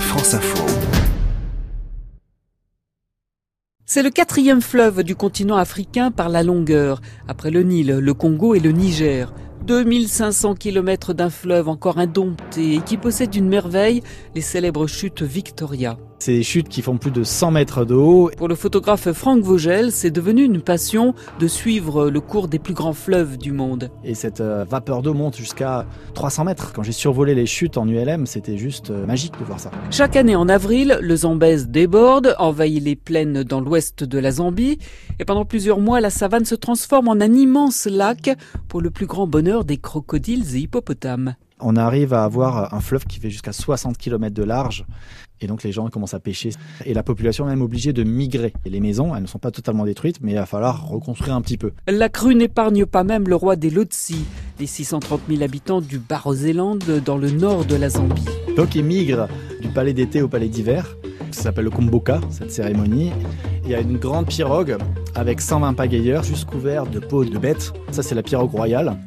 France Info. C'est le quatrième fleuve du continent africain par la longueur, après le Nil, le Congo et le Niger. 2500 km d'un fleuve encore indompté et qui possède une merveille, les célèbres chutes Victoria. C'est des chutes qui font plus de 100 mètres de haut. Pour le photographe Franck Vogel, c'est devenu une passion de suivre le cours des plus grands fleuves du monde. Et cette euh, vapeur d'eau monte jusqu'à 300 mètres. Quand j'ai survolé les chutes en ULM, c'était juste euh, magique de voir ça. Chaque année en avril, le Zambèze déborde, envahit les plaines dans l'ouest de la Zambie, et pendant plusieurs mois, la savane se transforme en un immense lac pour le plus grand bonheur des crocodiles et hippopotames. On arrive à avoir un fleuve qui fait jusqu'à 60 km de large. Et donc les gens commencent à pêcher. Et la population est même obligée de migrer. Et les maisons, elles ne sont pas totalement détruites, mais il va falloir reconstruire un petit peu. La crue n'épargne pas même le roi des Lotsi, les 630 000 habitants du Barrow-Zélande dans le nord de la Zambie. Donc ils migrent du palais d'été au palais d'hiver. Ça s'appelle le Komboka, cette cérémonie. Il y a une grande pirogue avec 120 pagayeurs, juste couverts de peau de bête. Ça, c'est la pirogue royale,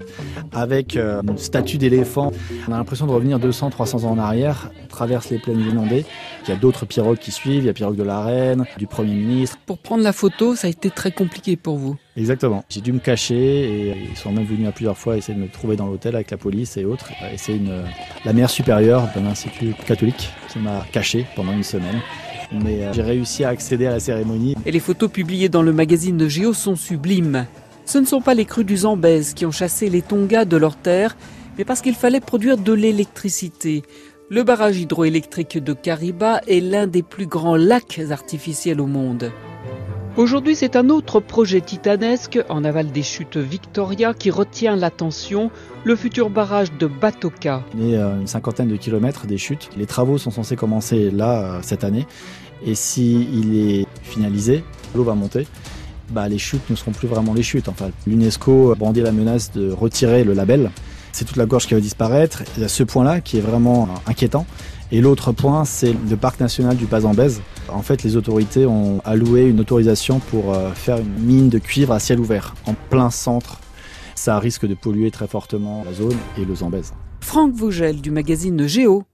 avec euh, une statue d'éléphant. On a l'impression de revenir 200, 300 ans en arrière. On traverse les plaines inondées. Il y a d'autres pirogues qui suivent. Il y a la pirogue de la reine, du Premier ministre. Pour prendre la photo, ça a été très compliqué pour vous. Exactement. J'ai dû me cacher et ils sont même venus à plusieurs fois essayer de me trouver dans l'hôtel avec la police et autres. Et c'est la mère supérieure d'un institut catholique qui m'a caché pendant une semaine euh, j'ai réussi à accéder à la cérémonie. Et les photos publiées dans le magazine Géo sont sublimes. Ce ne sont pas les crues du Zambèze qui ont chassé les Tonga de leur terre, mais parce qu'il fallait produire de l'électricité. Le barrage hydroélectrique de Kariba est l'un des plus grands lacs artificiels au monde. Aujourd'hui, c'est un autre projet titanesque en aval des chutes Victoria qui retient l'attention, le futur barrage de Batoka. Il est à une cinquantaine de kilomètres des chutes. Les travaux sont censés commencer là, euh, cette année. Et s'il est finalisé, l'eau va monter. Bah, les chutes ne seront plus vraiment les chutes. Enfin, L'UNESCO brandit la menace de retirer le label. C'est toute la gorge qui va disparaître. Il y a ce point-là qui est vraiment inquiétant. Et l'autre point, c'est le parc national du Pazambèze. En fait, les autorités ont alloué une autorisation pour euh, faire une mine de cuivre à ciel ouvert, en plein centre. Ça risque de polluer très fortement la zone et le Zambèze. Franck Vogel du magazine Géo